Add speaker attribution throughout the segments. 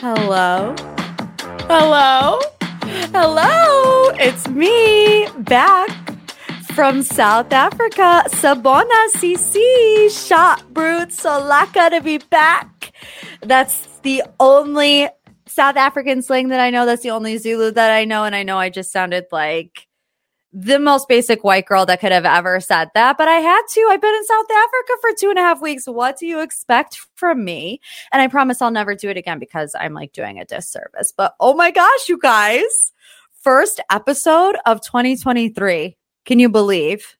Speaker 1: Hello. Hello. Hello. It's me back from South Africa. Sabona CC, Shot brute. Solaka to be back. That's the only South African slang that I know. That's the only Zulu that I know. And I know I just sounded like the most basic white girl that could have ever said that, but I had to. I've been in South Africa for two and a half weeks. What do you expect from me? And I promise I'll never do it again because I'm like doing a disservice. But oh my gosh, you guys, first episode of 2023. Can you believe?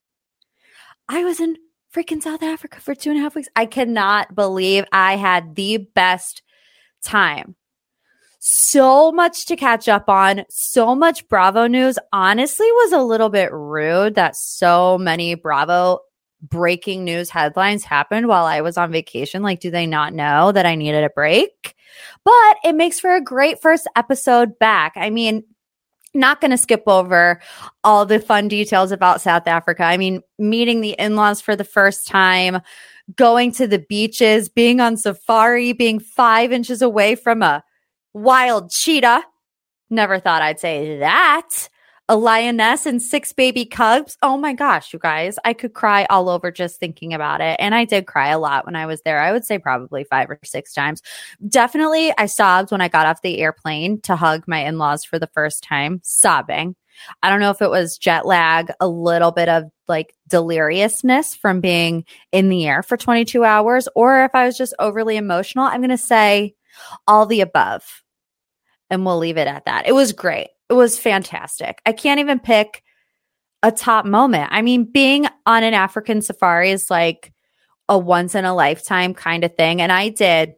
Speaker 1: I was in freaking South Africa for two and a half weeks. I cannot believe I had the best time so much to catch up on, so much Bravo news. Honestly, was a little bit rude that so many Bravo breaking news headlines happened while I was on vacation. Like, do they not know that I needed a break? But it makes for a great first episode back. I mean, not going to skip over all the fun details about South Africa. I mean, meeting the in laws for the first time, going to the beaches, being on safari, being five inches away from a wild cheetah. Never thought I'd say that. A lioness and six baby cubs. Oh my gosh, you guys, I could cry all over just thinking about it. And I did cry a lot when I was there. I would say probably five or six times. Definitely, I sobbed when I got off the airplane to hug my in laws for the first time, sobbing. I don't know if it was jet lag, a little bit of like deliriousness from being in the air for 22 hours, or if I was just overly emotional. I'm going to say all the above and we'll leave it at that. It was great. It was fantastic. I can't even pick a top moment. I mean, being on an African safari is like a once in a lifetime kind of thing. And I did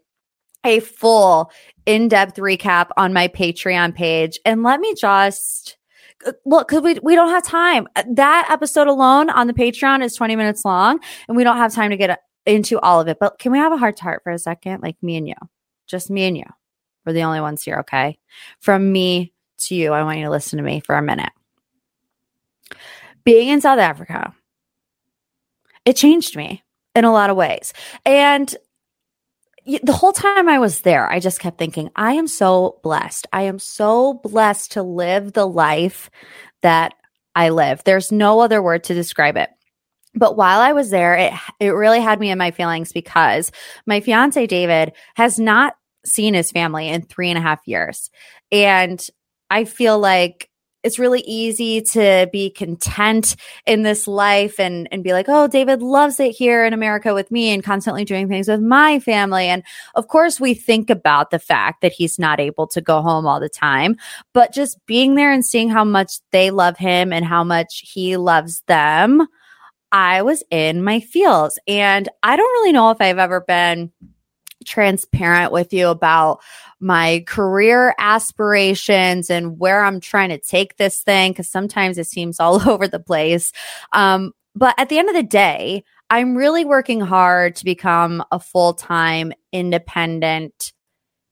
Speaker 1: a full in depth recap on my Patreon page. And let me just uh, look, because we, we don't have time. Uh, that episode alone on the Patreon is 20 minutes long, and we don't have time to get into all of it. But can we have a heart to heart for a second? Like me and you, just me and you. We're the only ones here, okay? From me to you, I want you to listen to me for a minute. Being in South Africa, it changed me in a lot of ways. And the whole time I was there, I just kept thinking, I am so blessed. I am so blessed to live the life that I live. There's no other word to describe it. But while I was there, it it really had me in my feelings because my fiance David has not seen his family in three and a half years. And I feel like it's really easy to be content in this life and, and be like, oh, David loves it here in America with me and constantly doing things with my family. And of course, we think about the fact that he's not able to go home all the time, but just being there and seeing how much they love him and how much he loves them, I was in my feels. And I don't really know if I've ever been transparent with you about my career aspirations and where I'm trying to take this thing because sometimes it seems all over the place. Um, but at the end of the day, I'm really working hard to become a full time independent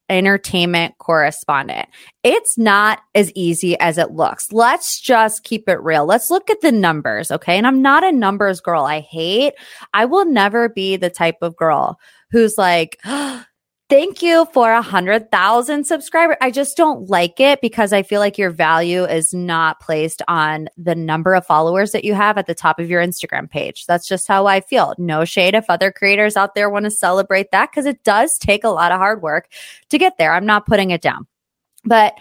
Speaker 1: entertainment correspondent. It's not as easy as it looks. Let's just keep it real. Let's look at the numbers, okay? And I'm not a numbers girl. I hate, I will never be the type of girl who's like, oh, Thank you for a hundred thousand subscribers. I just don't like it because I feel like your value is not placed on the number of followers that you have at the top of your Instagram page. That's just how I feel. No shade if other creators out there want to celebrate that because it does take a lot of hard work to get there. I'm not putting it down. But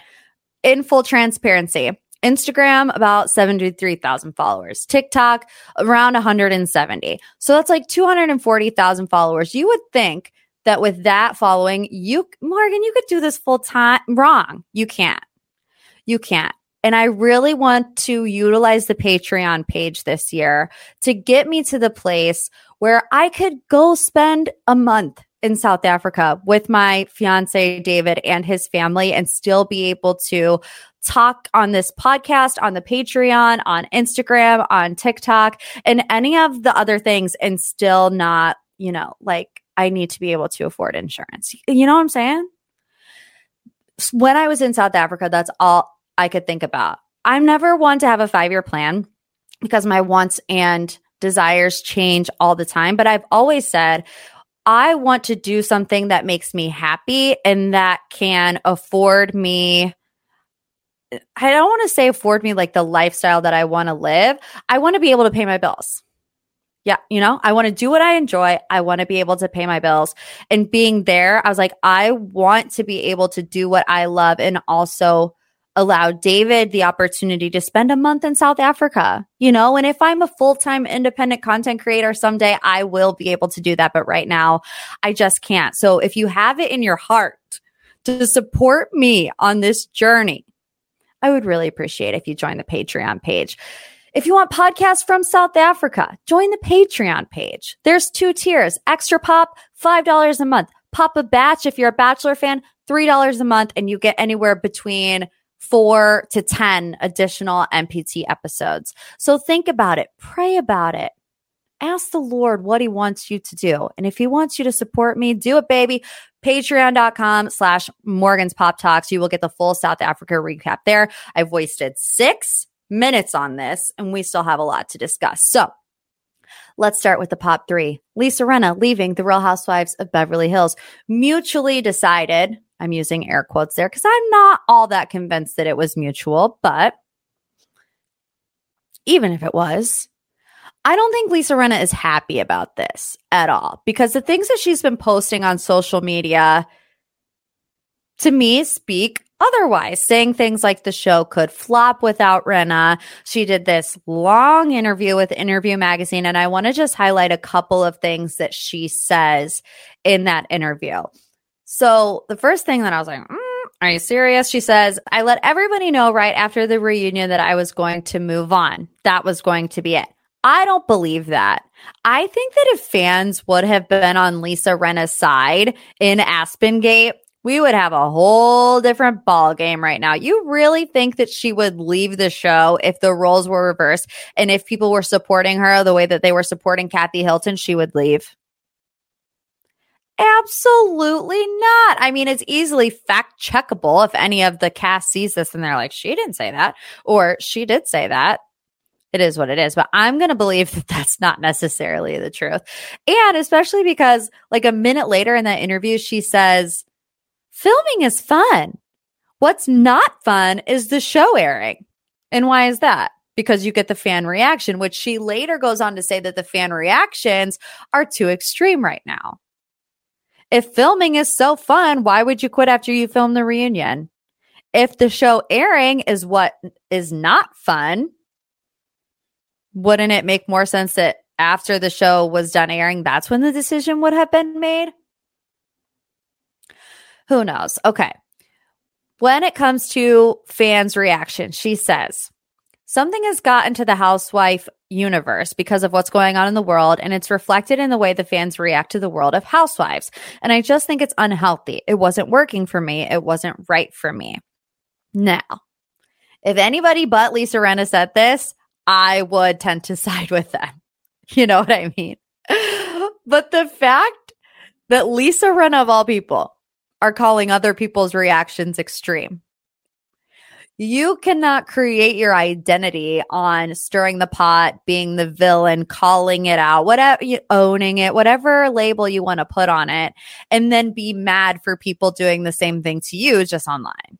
Speaker 1: in full transparency, Instagram, about 73,000 followers. TikTok, around 170. So that's like 240,000 followers. You would think that with that following, you, Morgan, you could do this full time. Wrong. You can't. You can't. And I really want to utilize the Patreon page this year to get me to the place where I could go spend a month in South Africa with my fiance, David, and his family, and still be able to talk on this podcast, on the Patreon, on Instagram, on TikTok, and any of the other things, and still not, you know, like I need to be able to afford insurance. You know what I'm saying? When I was in South Africa, that's all I could think about. I'm never one to have a five year plan because my wants and desires change all the time. But I've always said, I want to do something that makes me happy and that can afford me. I don't want to say afford me like the lifestyle that I want to live. I want to be able to pay my bills. Yeah, you know, I want to do what I enjoy. I want to be able to pay my bills. And being there, I was like, I want to be able to do what I love and also allow David the opportunity to spend a month in South Africa, you know, and if I'm a full time independent content creator someday, I will be able to do that. But right now, I just can't. So if you have it in your heart to support me on this journey, I would really appreciate if you join the Patreon page. If you want podcasts from South Africa, join the Patreon page. There's two tiers, extra pop, $5 a month. Pop a batch if you're a bachelor fan, $3 a month, and you get anywhere between four to 10 additional MPT episodes. So think about it, pray about it. Ask the Lord what he wants you to do. And if he wants you to support me, do it, baby. Patreon.com slash Morgan's Pop Talks. You will get the full South Africa recap there. I've wasted six minutes on this, and we still have a lot to discuss. So let's start with the pop three. Lisa Rinna leaving the Real Housewives of Beverly Hills mutually decided. I'm using air quotes there because I'm not all that convinced that it was mutual, but even if it was, I don't think Lisa Rinna is happy about this at all because the things that she's been posting on social media to me speak otherwise, saying things like the show could flop without Rinna. She did this long interview with Interview Magazine, and I want to just highlight a couple of things that she says in that interview. So, the first thing that I was like, mm, are you serious? She says, I let everybody know right after the reunion that I was going to move on. That was going to be it. I don't believe that. I think that if fans would have been on Lisa Rinna's side in Aspen Gate, we would have a whole different ball game right now. You really think that she would leave the show if the roles were reversed and if people were supporting her the way that they were supporting Kathy Hilton, she would leave? Absolutely not. I mean, it's easily fact checkable if any of the cast sees this and they're like, she didn't say that, or she did say that. It is what it is. But I'm going to believe that that's not necessarily the truth. And especially because, like, a minute later in that interview, she says, filming is fun. What's not fun is the show airing. And why is that? Because you get the fan reaction, which she later goes on to say that the fan reactions are too extreme right now. If filming is so fun, why would you quit after you film the reunion? If the show airing is what is not fun, wouldn't it make more sense that after the show was done airing, that's when the decision would have been made? Who knows? Okay. When it comes to fans' reaction, she says, Something has gotten to the housewife universe because of what's going on in the world, and it's reflected in the way the fans react to the world of housewives. And I just think it's unhealthy. It wasn't working for me. It wasn't right for me. Now, if anybody but Lisa Rinna said this, I would tend to side with them. You know what I mean? But the fact that Lisa Rinna, of all people, are calling other people's reactions extreme. You cannot create your identity on stirring the pot, being the villain, calling it out, whatever, owning it, whatever label you want to put on it, and then be mad for people doing the same thing to you just online.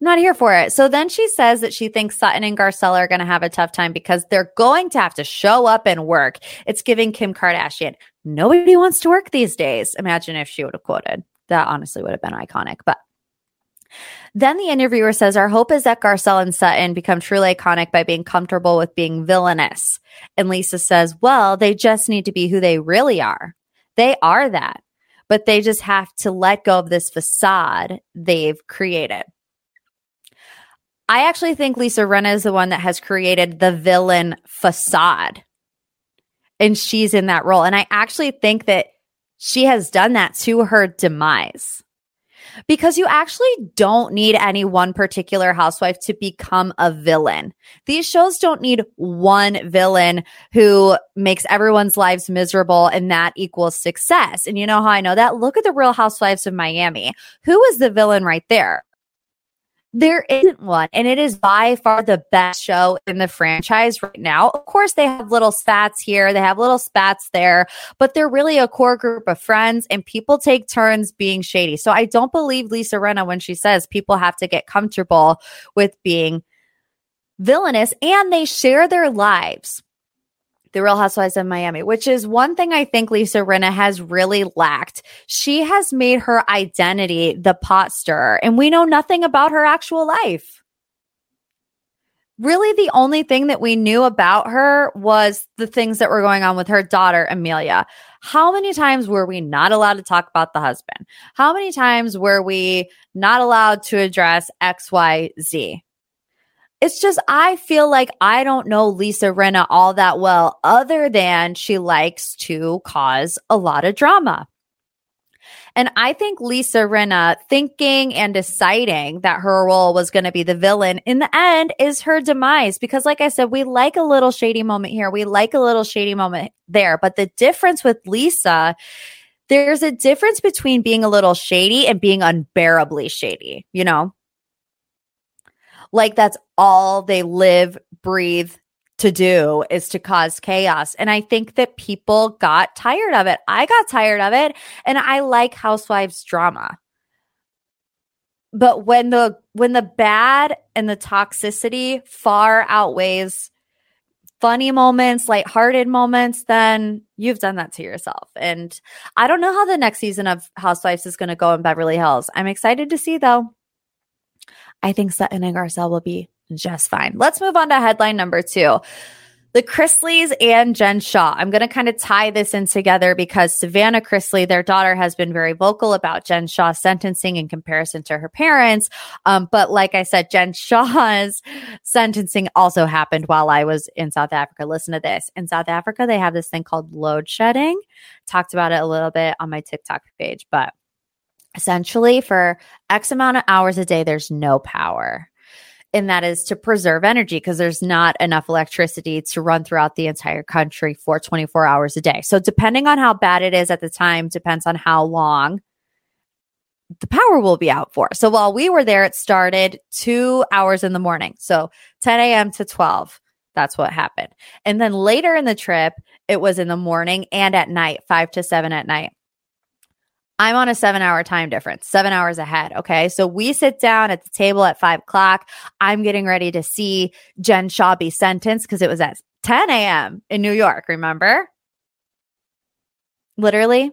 Speaker 1: Not here for it. So then she says that she thinks Sutton and Garcelle are going to have a tough time because they're going to have to show up and work. It's giving Kim Kardashian. Nobody wants to work these days. Imagine if she would have quoted. That honestly would have been iconic. But then the interviewer says, Our hope is that Garcelle and Sutton become truly iconic by being comfortable with being villainous. And Lisa says, Well, they just need to be who they really are. They are that, but they just have to let go of this facade they've created. I actually think Lisa Rinna is the one that has created the villain facade. And she's in that role. And I actually think that she has done that to her demise because you actually don't need any one particular housewife to become a villain. These shows don't need one villain who makes everyone's lives miserable and that equals success. And you know how I know that? Look at the Real Housewives of Miami. Who is the villain right there? There isn't one, and it is by far the best show in the franchise right now. Of course, they have little spats here, they have little spats there, but they're really a core group of friends, and people take turns being shady. So I don't believe Lisa Rinna when she says people have to get comfortable with being villainous, and they share their lives the Real Housewives of Miami, which is one thing I think Lisa Rinna has really lacked. She has made her identity the pot stirrer, and we know nothing about her actual life. Really, the only thing that we knew about her was the things that were going on with her daughter, Amelia. How many times were we not allowed to talk about the husband? How many times were we not allowed to address XYZ? It's just I feel like I don't know Lisa Rinna all that well, other than she likes to cause a lot of drama. And I think Lisa Rinna thinking and deciding that her role was going to be the villain in the end is her demise. Because like I said, we like a little shady moment here. We like a little shady moment there. But the difference with Lisa, there's a difference between being a little shady and being unbearably shady, you know? Like that's all they live, breathe to do is to cause chaos. And I think that people got tired of it. I got tired of it and I like housewives drama. But when the when the bad and the toxicity far outweighs funny moments, lighthearted moments, then you've done that to yourself. And I don't know how the next season of Housewives is going to go in Beverly Hills. I'm excited to see though. I think Sutton and Garcelle will be just fine. Let's move on to headline number two. The Chrisleys and Jen Shaw. I'm going to kind of tie this in together because Savannah Chrisley, their daughter, has been very vocal about Jen Shaw's sentencing in comparison to her parents. Um, but like I said, Jen Shaw's sentencing also happened while I was in South Africa. Listen to this. In South Africa, they have this thing called load shedding. Talked about it a little bit on my TikTok page, but essentially for X amount of hours a day, there's no power. And that is to preserve energy because there's not enough electricity to run throughout the entire country for 24 hours a day. So, depending on how bad it is at the time, depends on how long the power will be out for. So, while we were there, it started two hours in the morning. So, 10 a.m. to 12. That's what happened. And then later in the trip, it was in the morning and at night, five to seven at night. I'm on a seven hour time difference, seven hours ahead. Okay. So we sit down at the table at five o'clock. I'm getting ready to see Jen Shaw be sentenced because it was at 10 a.m. in New York. Remember? Literally,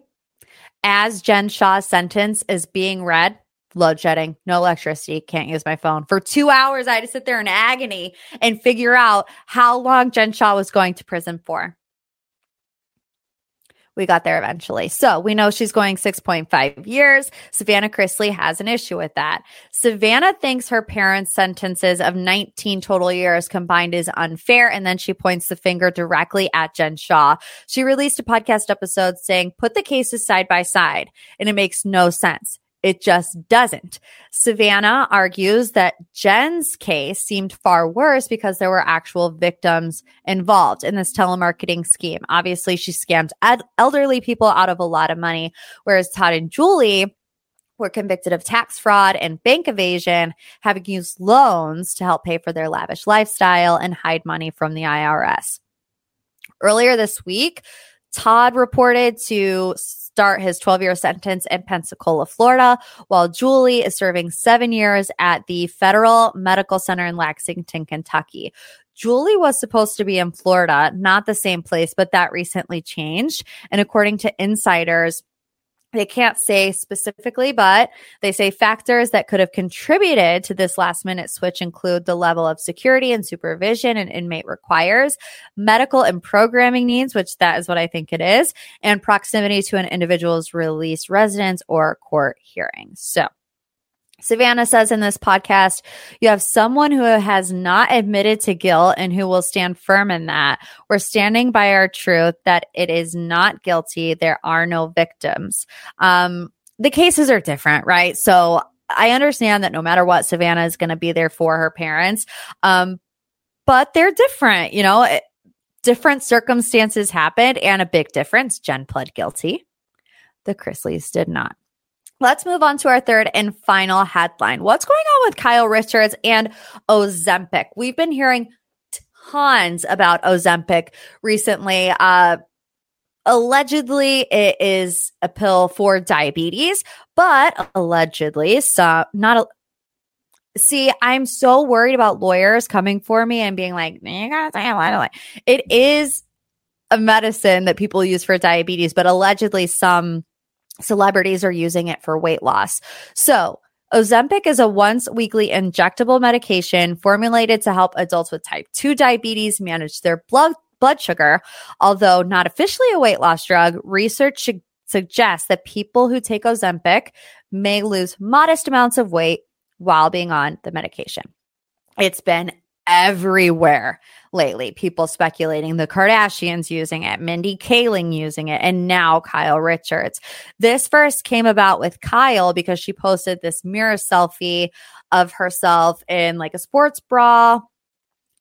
Speaker 1: as Jen Shaw's sentence is being read, load shedding, no electricity, can't use my phone. For two hours, I had to sit there in agony and figure out how long Jen Shaw was going to prison for we got there eventually. So we know she's going 6.5 years. Savannah Chrisley has an issue with that. Savannah thinks her parents' sentences of 19 total years combined is unfair. And then she points the finger directly at Jen Shaw. She released a podcast episode saying, put the cases side by side and it makes no sense. It just doesn't. Savannah argues that Jen's case seemed far worse because there were actual victims involved in this telemarketing scheme. Obviously, she scammed elderly people out of a lot of money, whereas Todd and Julie were convicted of tax fraud and bank evasion, having used loans to help pay for their lavish lifestyle and hide money from the IRS. Earlier this week, Todd reported to start his 12 year sentence in Pensacola, Florida, while Julie is serving seven years at the Federal Medical Center in Lexington, Kentucky. Julie was supposed to be in Florida, not the same place, but that recently changed. And according to insiders, they can't say specifically, but they say factors that could have contributed to this last minute switch include the level of security and supervision an inmate requires, medical and programming needs, which that is what I think it is, and proximity to an individual's released residence or court hearing. So Savannah says in this podcast, you have someone who has not admitted to guilt and who will stand firm in that. We're standing by our truth that it is not guilty. There are no victims. Um, the cases are different, right? So I understand that no matter what, Savannah is going to be there for her parents. Um, but they're different, you know, it, different circumstances happened and a big difference. Jen pled guilty. The Chrisleys did not. Let's move on to our third and final headline. What's going on with Kyle Richards and Ozempic? We've been hearing tons about Ozempic recently. Uh, allegedly, it is a pill for diabetes, but allegedly, so not a, See, I'm so worried about lawyers coming for me and being like, you gotta say it. It is a medicine that people use for diabetes, but allegedly some celebrities are using it for weight loss. So, Ozempic is a once weekly injectable medication formulated to help adults with type 2 diabetes manage their blood blood sugar. Although not officially a weight loss drug, research suggests that people who take Ozempic may lose modest amounts of weight while being on the medication. It's been everywhere lately. People speculating the Kardashians using it, Mindy Kaling using it, and now Kyle Richards. This first came about with Kyle because she posted this mirror selfie of herself in like a sports bra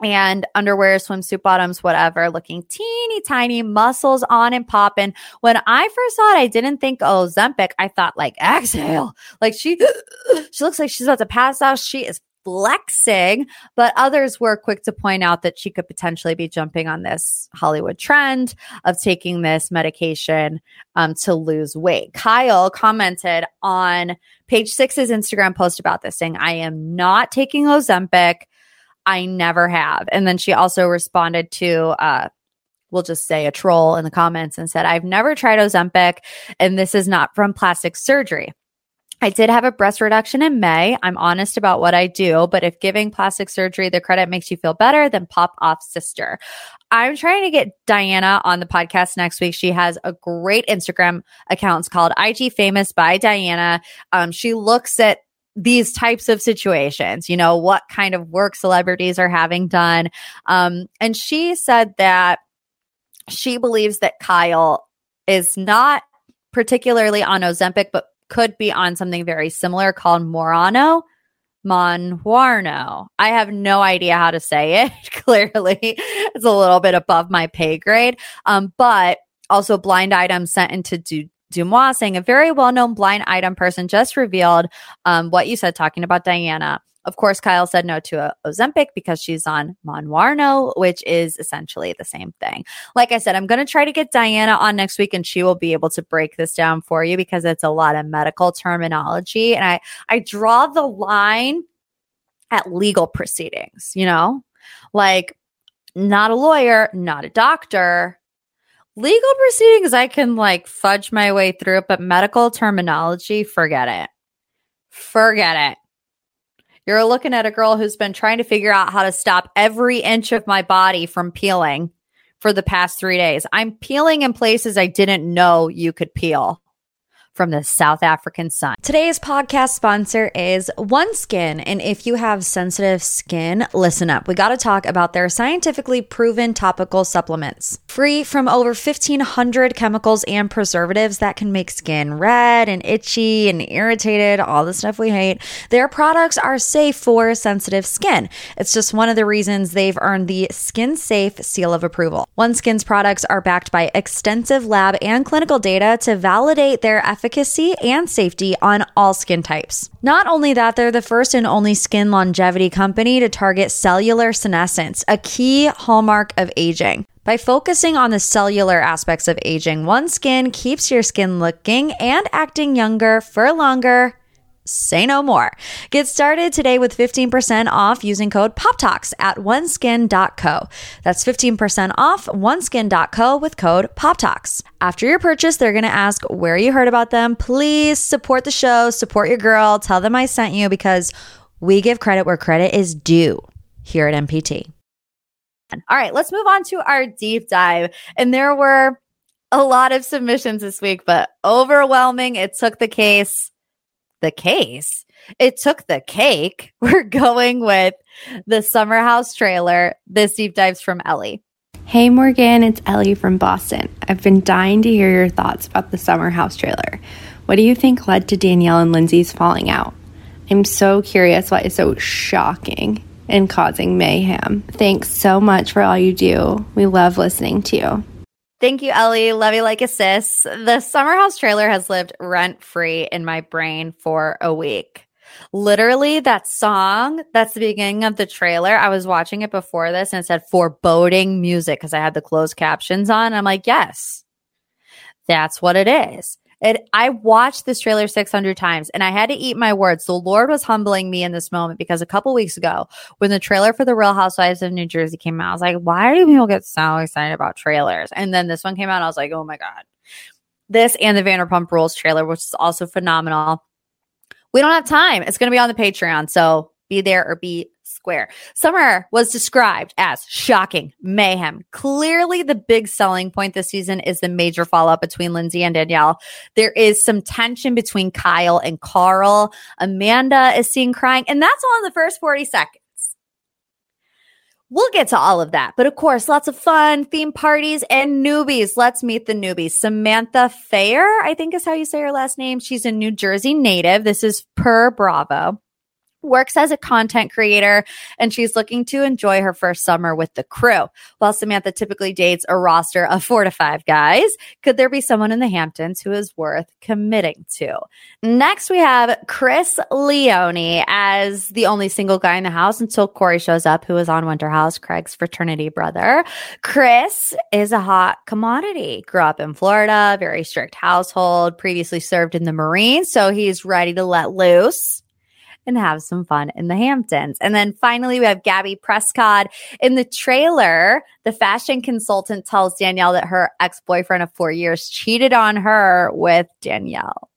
Speaker 1: and underwear, swimsuit bottoms, whatever, looking teeny tiny, muscles on and popping. When I first saw it, I didn't think, oh, Zempic. I thought like exhale. Like she, she looks like she's about to pass out. She is flexing, but others were quick to point out that she could potentially be jumping on this Hollywood trend of taking this medication um, to lose weight. Kyle commented on page six's Instagram post about this saying, I am not taking Ozempic. I never have. And then she also responded to, uh, we'll just say a troll in the comments and said, I've never tried Ozempic and this is not from plastic surgery. I did have a breast reduction in May. I'm honest about what I do, but if giving plastic surgery the credit makes you feel better, then pop off sister. I'm trying to get Diana on the podcast next week. She has a great Instagram account. Called IG Famous by Diana. Um, she looks at these types of situations, you know, what kind of work celebrities are having done. Um, and she said that she believes that Kyle is not particularly on Ozempic, but could be on something very similar called Morano. Monhuarno. I have no idea how to say it. Clearly, it's a little bit above my pay grade. Um, but also blind item sent into du- DeuxMoi saying a very well known blind item person just revealed um, what you said, talking about Diana. Of course, Kyle said no to a Ozempic because she's on Monwarno, which is essentially the same thing. Like I said, I'm going to try to get Diana on next week and she will be able to break this down for you because it's a lot of medical terminology. And I, I draw the line at legal proceedings, you know, like not a lawyer, not a doctor, legal proceedings, I can like fudge my way through it, but medical terminology, forget it. Forget it. You're looking at a girl who's been trying to figure out how to stop every inch of my body from peeling for the past three days. I'm peeling in places I didn't know you could peel from the South African sun. Today's podcast sponsor is OneSkin. And if you have sensitive skin, listen up. We got to talk about their scientifically proven topical supplements. Free from over 1,500 chemicals and preservatives that can make skin red and itchy and irritated, all the stuff we hate. Their products are safe for sensitive skin. It's just one of the reasons they've earned the Skin Safe seal of approval. OneSkin's products are backed by extensive lab and clinical data to validate their efficacy efficacy and safety on all skin types. Not only that, they're the first and only skin longevity company to target cellular senescence, a key hallmark of aging. By focusing on the cellular aspects of aging, OneSkin keeps your skin looking and acting younger for longer say no more. Get started today with 15% off using code POPTALKS at oneskin.co. That's 15% off oneskin.co with code POPTALKS. After your purchase, they're going to ask where you heard about them. Please support the show, support your girl, tell them I sent you because we give credit where credit is due here at MPT. All right, let's move on to our deep dive. And there were a lot of submissions this week, but overwhelming. It took the case the case. It took the cake. We're going with the Summer House trailer. This deep dives from Ellie.
Speaker 2: Hey Morgan, it's Ellie from Boston. I've been dying to hear your thoughts about the Summer House trailer. What do you think led to Danielle and Lindsay's falling out? I'm so curious why it's so shocking and causing mayhem. Thanks so much for all you do. We love listening to you.
Speaker 1: Thank you, Ellie. Love you like a sis. The Summer House trailer has lived rent free in my brain for a week. Literally, that song, that's the beginning of the trailer. I was watching it before this and it said foreboding music because I had the closed captions on. I'm like, yes, that's what it is. It, I watched this trailer 600 times and I had to eat my words. The Lord was humbling me in this moment because a couple weeks ago, when the trailer for The Real Housewives of New Jersey came out, I was like, why do people get so excited about trailers? And then this one came out, and I was like, oh my God. This and the Vanderpump Rules trailer, which is also phenomenal. We don't have time. It's going to be on the Patreon. So be there or be square. Summer was described as shocking, mayhem. Clearly, the big selling point this season is the major fallout between Lindsay and Danielle. There is some tension between Kyle and Carl. Amanda is seen crying, and that's all in the first 40 seconds. We'll get to all of that. But of course, lots of fun, theme parties, and newbies. Let's meet the newbies. Samantha Feher, I think is how you say her last name. She's a New Jersey native. This is per Bravo works as a content creator and she's looking to enjoy her first summer with the crew. While Samantha typically dates a roster of four to five guys, could there be someone in the Hamptons who is worth committing to? Next, we have Chris Leone as the only single guy in the house until Corey shows up, who is on Winter House, Craig's fraternity brother. Chris is a hot commodity. Grew up in Florida, very strict household, previously served in the Marines, so he's ready to let loose and have some fun in the Hamptons. And then finally, we have Gabby Prescott. In the trailer, the fashion consultant tells Danielle that her ex boyfriend of four years cheated on her with Danielle.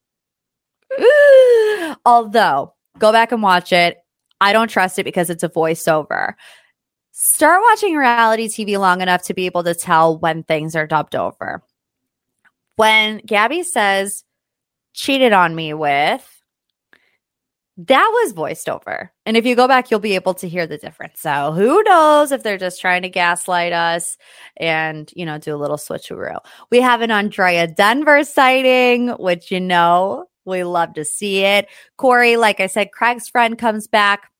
Speaker 1: Although, go back and watch it. I don't trust it because it's a voiceover. Start watching reality TV long enough to be able to tell when things are dubbed over. When Gabby says, cheated on me with, that was voiced over. And if you go back, you'll be able to hear the difference. So who knows if they're just trying to gaslight us and, you know, do a little switcheroo. We have an Andrea Denver sighting, which, you know, we love to see it. Corey, like I said, Craig's friend comes back.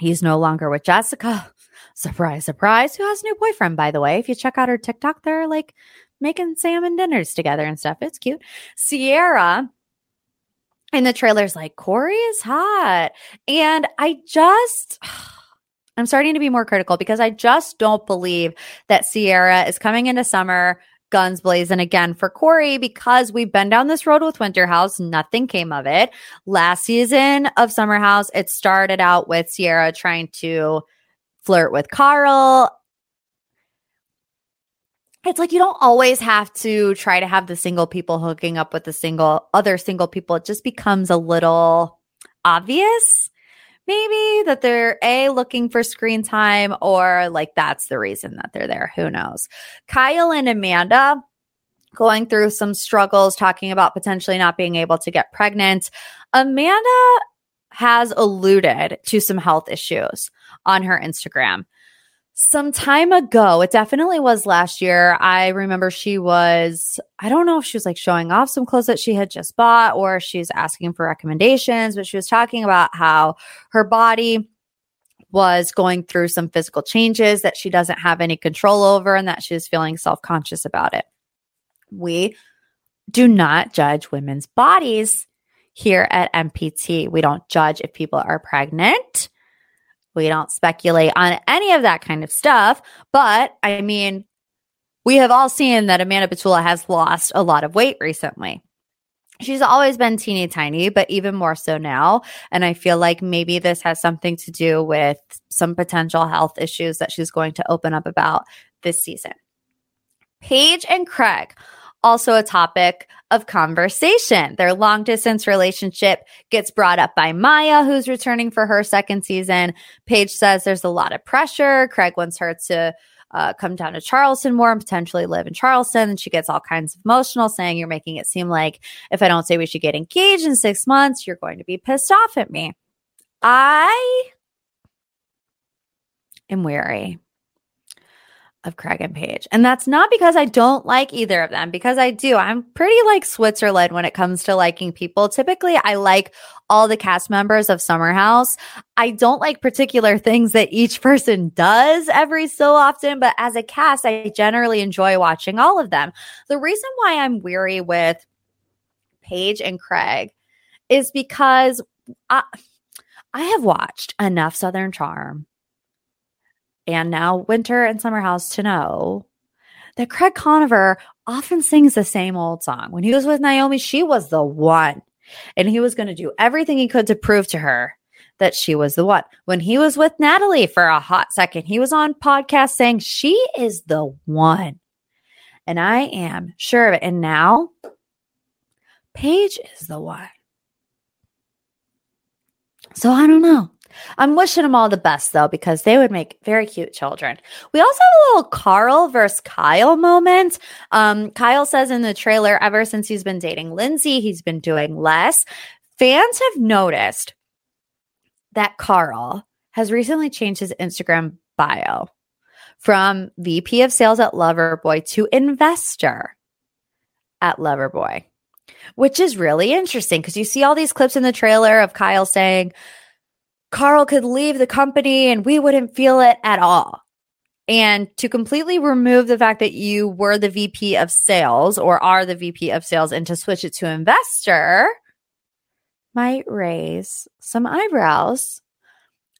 Speaker 1: He's no longer with Jessica. Surprise, surprise. Who has a new boyfriend, by the way? If you check out her TikTok, they're like making salmon dinners together and stuff. It's cute. Ciara and the trailer's like, Corey is hot. And I just, I'm starting to be more critical because I just don't believe that Ciara is coming into summer guns blazing again for Corey because we've been down this road with Winter House. Nothing came of it. Last season of Summer House, it started out with Ciara trying to flirt with Carl it's like you don't always have to try to have the single people hooking up with the single other single people. It just becomes a little obvious maybe that they're a looking for screen time or like that's the reason that they're there. Who knows? Kyle and Amanda going through some struggles talking about potentially not being able to get pregnant. Amanda has alluded to some health issues on her Instagram some time ago. It definitely was last year. I remember she was, I don't know if she was like showing off some clothes that she had just bought or she's asking for recommendations, but she was talking about how her body was going through some physical changes that she doesn't have any control over and that she was feeling self conscious about it. We do not judge women's bodies here at MPT. We don't judge if people are pregnant. We don't speculate on any of that kind of stuff. But I mean, we have all seen that Amanda Batula has lost a lot of weight recently. She's always been teeny tiny, but even more so now. And I feel like maybe this has something to do with some potential health issues that she's going to open up about this season. Paige and Craig, also a topic of conversation. Their long distance relationship gets brought up by Maya, who's returning for her second season. Paige says there's a lot of pressure. Craig wants her to uh, come down to Charleston more and potentially live in Charleston. And she gets all kinds of emotional, saying, You're making it seem like if I don't say we should get engaged in six months, you're going to be pissed off at me. I am weary of Craig and Paige. And that's not because I don't like either of them, because I do. I'm pretty like Switzerland when it comes to liking people. Typically, I like all the cast members of Summer House. I don't like particular things that each person does every so often, but as a cast, I generally enjoy watching all of them. The reason why I'm weary with Paige and Craig is because I, I have watched enough Southern Charm and now Winter and Summer House to know that Craig Conover often sings the same old song. When he was with Naomie, she was the one. And he was going to do everything he could to prove to her that she was the one. When he was with Natalie for a hot second, he was on podcast saying she is the one. And I am sure of it. And now Paige is the one. So I don't know. I'm wishing them all the best though, because they would make very cute children. We also have a little Carl versus Kyle moment. Um, Kyle says in the trailer, ever since he's been dating Lindsay, he's been doing less. Fans have noticed that Carl has recently changed his Instagram bio from VP of sales at Loverboy to investor at Loverboy, which is really interesting because you see all these clips in the trailer of Kyle saying, Carl could leave the company and we wouldn't feel it at all. And to completely remove the fact that you were the VP of sales or are the VP of sales and to switch it to investor might raise some eyebrows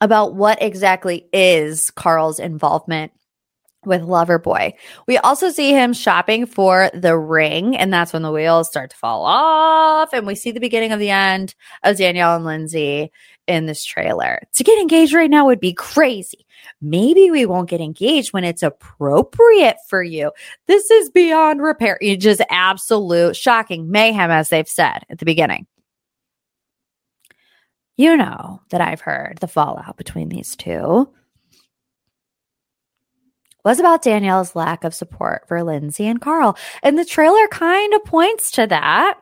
Speaker 1: about what exactly is Carl's involvement with Loverboy. We also see him shopping for the ring, and that's when the wheels start to fall off. And we see the beginning of the end of Danielle and Lindsay in this trailer. To get engaged right now would be crazy. Maybe we won't get engaged when it's appropriate for you. This is beyond repair. You just absolute shocking mayhem, as they've said at the beginning. You know that I've heard the fallout between these two was about Danielle's lack of support for Lindsay and Carl. And the trailer kind of points to that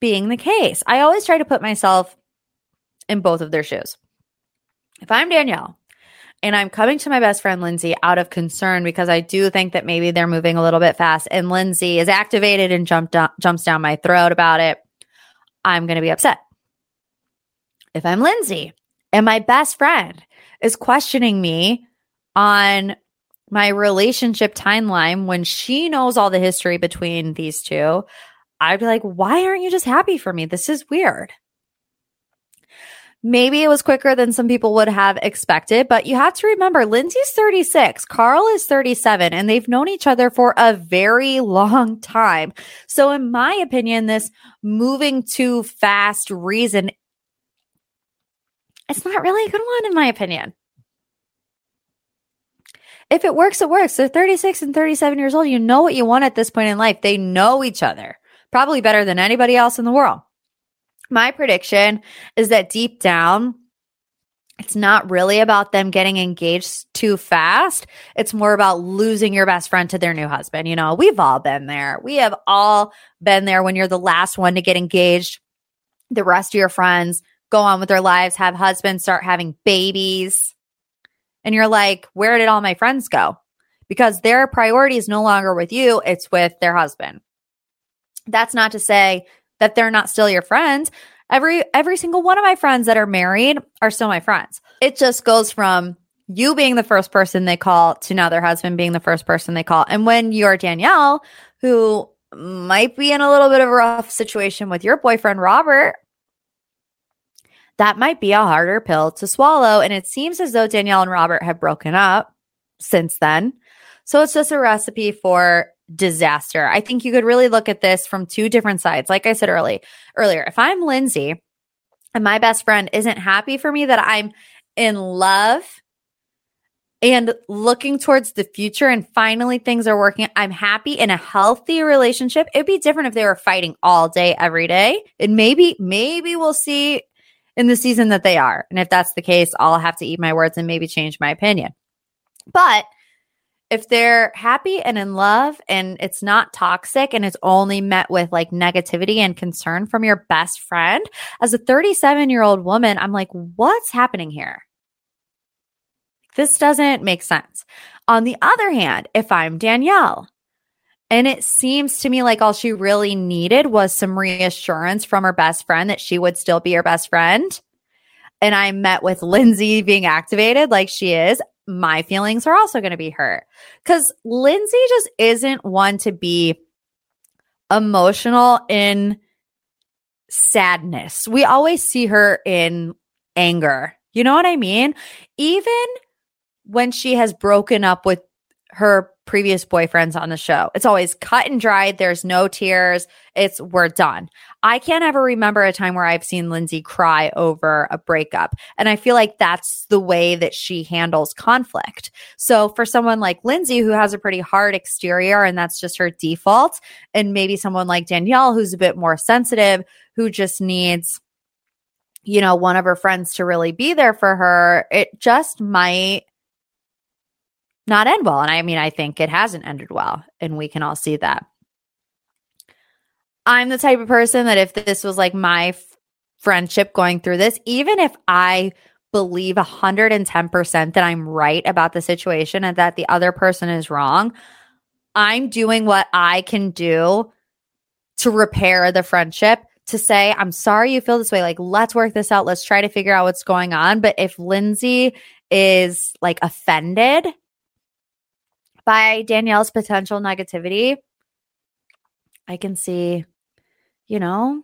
Speaker 1: being the case. I always try to put myself in both of their shoes. If I'm Danielle and I'm coming to my best friend Lindsay out of concern because I do think that maybe they're moving a little bit fast and Lindsay is activated and jumped down, jumps down my throat about it, I'm going to be upset. If I'm Lindsay and my best friend is questioning me on my relationship timeline when she knows all the history between these two, I'd be like, why aren't you just happy for me? This is weird. Maybe it was quicker than some people would have expected, but you have to remember Lindsay's 36, Carl is 37, and they've known each other for a very long time. So, in my opinion, this moving too fast reason, it's not really a good one, in my opinion if it works, it works. They're 36 and 37 years old. You know what you want at this point in life. They know each other probably better than anybody else in the world. My prediction is that deep down, it's not really about them getting engaged too fast. It's more about losing your best friend to their new husband. You know, we've all been there. We have all been there when you're the last one to get engaged. The rest of your friends go on with their lives, have husbands, start having babies and you're like, where did all my friends go? Because their priority is no longer with you, it's with their husband. That's not to say that they're not still your friends. Every every single one of my friends that are married are still my friends. It just goes from you being the first person they call to now their husband being the first person they call. And when you're Danielle, who might be in a little bit of a rough situation with your boyfriend, Robert. That might be a harder pill to swallow. And it seems as though Danielle and Robert have broken up since then. So it's just a recipe for disaster. I think you could really look at this from two different sides. Like I said early earlier, if I'm Lindsay and my best friend isn't happy for me that I'm in love and looking towards the future and finally things are working. I'm happy in a healthy relationship. It'd be different if they were fighting all day, every day. And maybe, maybe we'll see in the season that they are. And if that's the case, I'll have to eat my words and maybe change my opinion. But if they're happy and in love and it's not toxic and it's only met with like negativity and concern from your best friend, as a 37 year old woman, I'm like, what's happening here? This doesn't make sense. On the other hand, if I'm Danielle, and it seems to me like all she really needed was some reassurance from her best friend that she would still be her best friend. And I met with Lindsay being activated like she is. My feelings are also going to be hurt because Lindsay just isn't one to be emotional in sadness. We always see her in anger. You know what I mean? Even when she has broken up with her previous boyfriends on the show. It's always cut and dried. There's no tears. It's we're done. I can't ever remember a time where I've seen Lindsay cry over a breakup. And I feel like that's the way that she handles conflict. So for someone like Lindsay, who has a pretty hard exterior and that's just her default, and maybe someone like Danielle, who's a bit more sensitive, who just needs you know, one of her friends to really be there for her, it just might not end well. And I mean, I think it hasn't ended well, and we can all see that. I'm the type of person that if this was like my f- friendship going through this, even if I believe 110% that I'm right about the situation and that the other person is wrong, I'm doing what I can do to repair the friendship to say, I'm sorry you feel this way. Like, let's work this out. Let's try to figure out what's going on. But if Lindsay is like offended by Danielle's potential negativity, I can see, you know,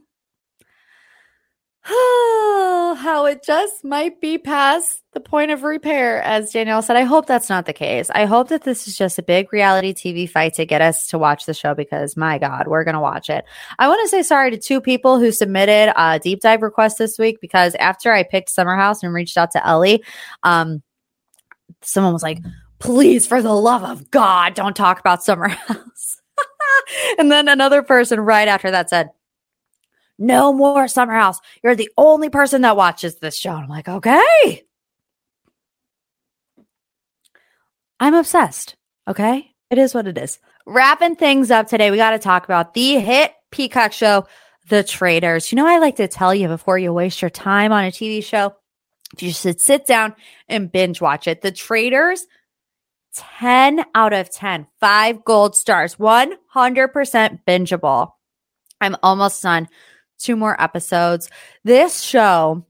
Speaker 1: how it just might be past the point of repair, as Danielle said. I hope that's not the case. I hope that this is just a big reality TV fight to get us to watch the show because, my God, we're going to watch it. I want to say sorry to two people who submitted a deep dive request this week because after I picked Summer House and reached out to Ellie, um, someone was like, please, for the love of God, don't talk about Summer House. and then another person right after that said, no more Summer House. You're the only person that watches this show. And I'm like, okay. I'm obsessed. Okay. It is what it is. Wrapping things up today, we got to talk about the hit Peacock show, The Traitors. You know, I like to tell you before you waste your time on a TV show, if you should sit down and binge watch it. The Traitors 10 out of 10, five gold stars, 100% bingeable. I'm almost done. Two more episodes. This show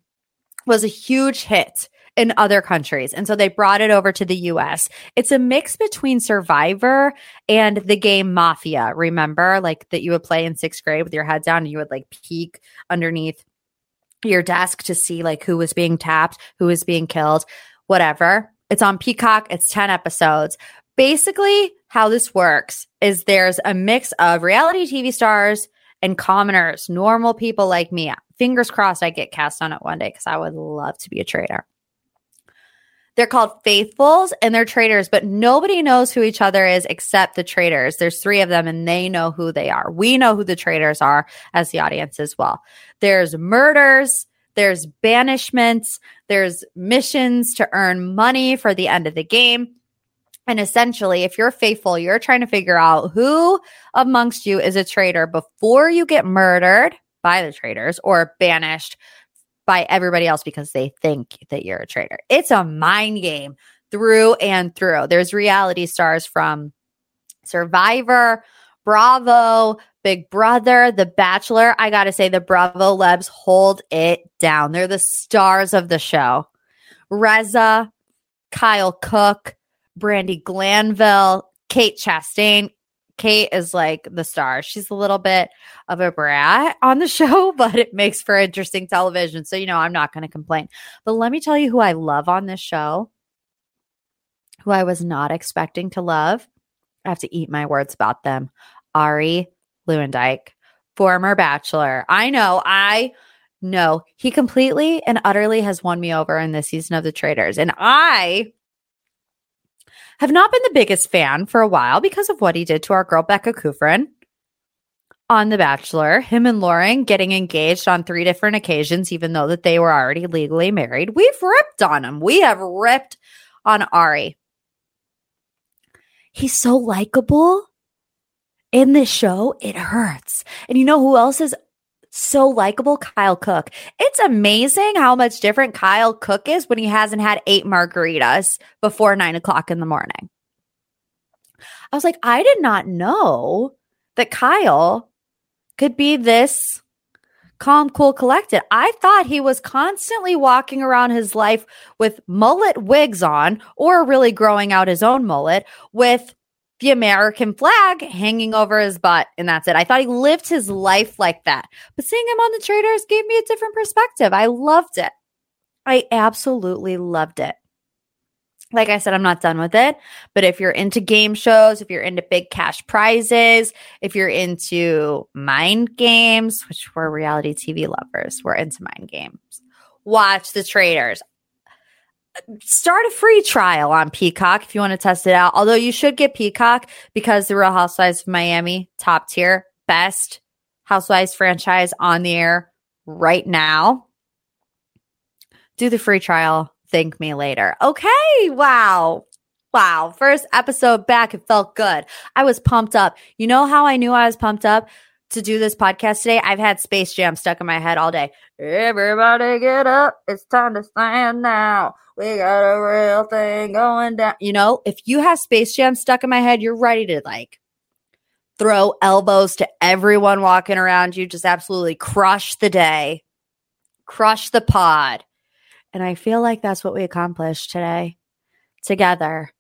Speaker 1: was a huge hit in other countries. And so they brought it over to the US. It's a mix between Survivor and the game Mafia. Remember, like that you would play in sixth grade with your head down and you would like peek underneath your desk to see like who was being tapped, who was being killed, whatever. It's on Peacock. It's 10 episodes. Basically, how this works is there's a mix of reality TV stars and commoners, normal people like me. Fingers crossed I get cast on it one day because I would love to be a traitor. They're called faithfuls and they're traitors, but nobody knows who each other is except the traitors. There's three of them and they know who they are. We know who the traitors are as the audience as well. There's murders, there's banishments, there's missions to earn money for the end of the game. And essentially, if you're faithful, you're trying to figure out who amongst you is a traitor before you get murdered by the traitors or banished by everybody else because they think that you're a traitor. It's a mind game through and through. There's reality stars from Survivor, Bravo, Big Brother, The Bachelor. I got to say, the Bravo Lebs hold it down. They're the stars of the show. Reza, Kyle Cooke, Brandi Glanville, Kate Chastain, Kate is like the star. She's a little bit of a brat on the show, but it makes for interesting television. So, you know, I'm not going to complain. But let me tell you who I love on this show, who I was not expecting to love. I have to eat my words about them. Arie Luyendyk, former bachelor. I know, I know he completely and utterly has won me over in this season of The Traitors. And I have not been the biggest fan for a while because of what he did to our girl Becca Kufrin on The Bachelor. Him and Lauren getting engaged on three different occasions, even though that they were already legally married. We've ripped on him. We have ripped on Arie. He's so likable in this show. It hurts. And you know who else is so likable? Kyle Cooke. It's amazing how much different Kyle Cooke is when he hasn't had eight margaritas before nine o'clock in the morning. I was like, I did not know that Kyle could be this calm, cool, collected. I thought he was constantly walking around his life with mullet wigs on or really growing out his own mullet with the American flag hanging over his butt, and that's it. I thought he lived his life like that. But seeing him on the Traitors gave me a different perspective. I loved it. I absolutely loved it. Like I said, I'm not done with it. But if you're into game shows, if you're into big cash prizes, if you're into mind games, which we're reality TV lovers, we're into mind games, watch the Traitors start a free trial on Peacock if you want to test it out. Although you should get Peacock because the Real Housewives of Miami, top tier, best Housewives franchise on the air right now. Do the free trial. Thank me later. Okay. Wow. Wow. First episode back. It felt good. I was pumped up. You know how I knew I was pumped up? To do this podcast today, I've had Space Jam stuck in my head all day. Everybody get up. It's time to stand now. We got a real thing going down. You know, if you have Space Jam stuck in my head, you're ready to like throw elbows to everyone walking around you, just absolutely crush the day, crush the pod. And I feel like that's what we accomplished today together.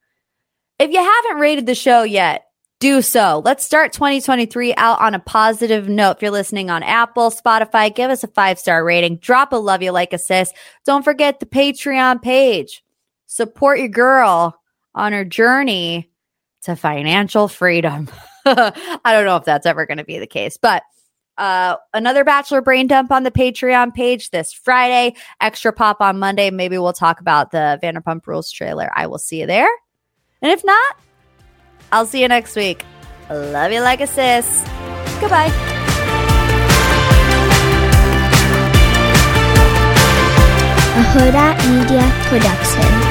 Speaker 1: If you haven't rated the show yet, do so. Let's start 2023 out on a positive note. If you're listening on Apple, Spotify, give us a five star rating. Drop a love you like assist. Don't forget the Patreon page. Support your girl on her journey to financial freedom. I don't know if that's ever going to be the case, but uh, another Bachelor Brain Dump on the Patreon page this Friday. Extra pop on Monday. Maybe we'll talk about the Vanderpump Rules trailer. I will see you there. And if not, I'll see you next week. Love you like a sis. Goodbye.
Speaker 3: Huda Media Production.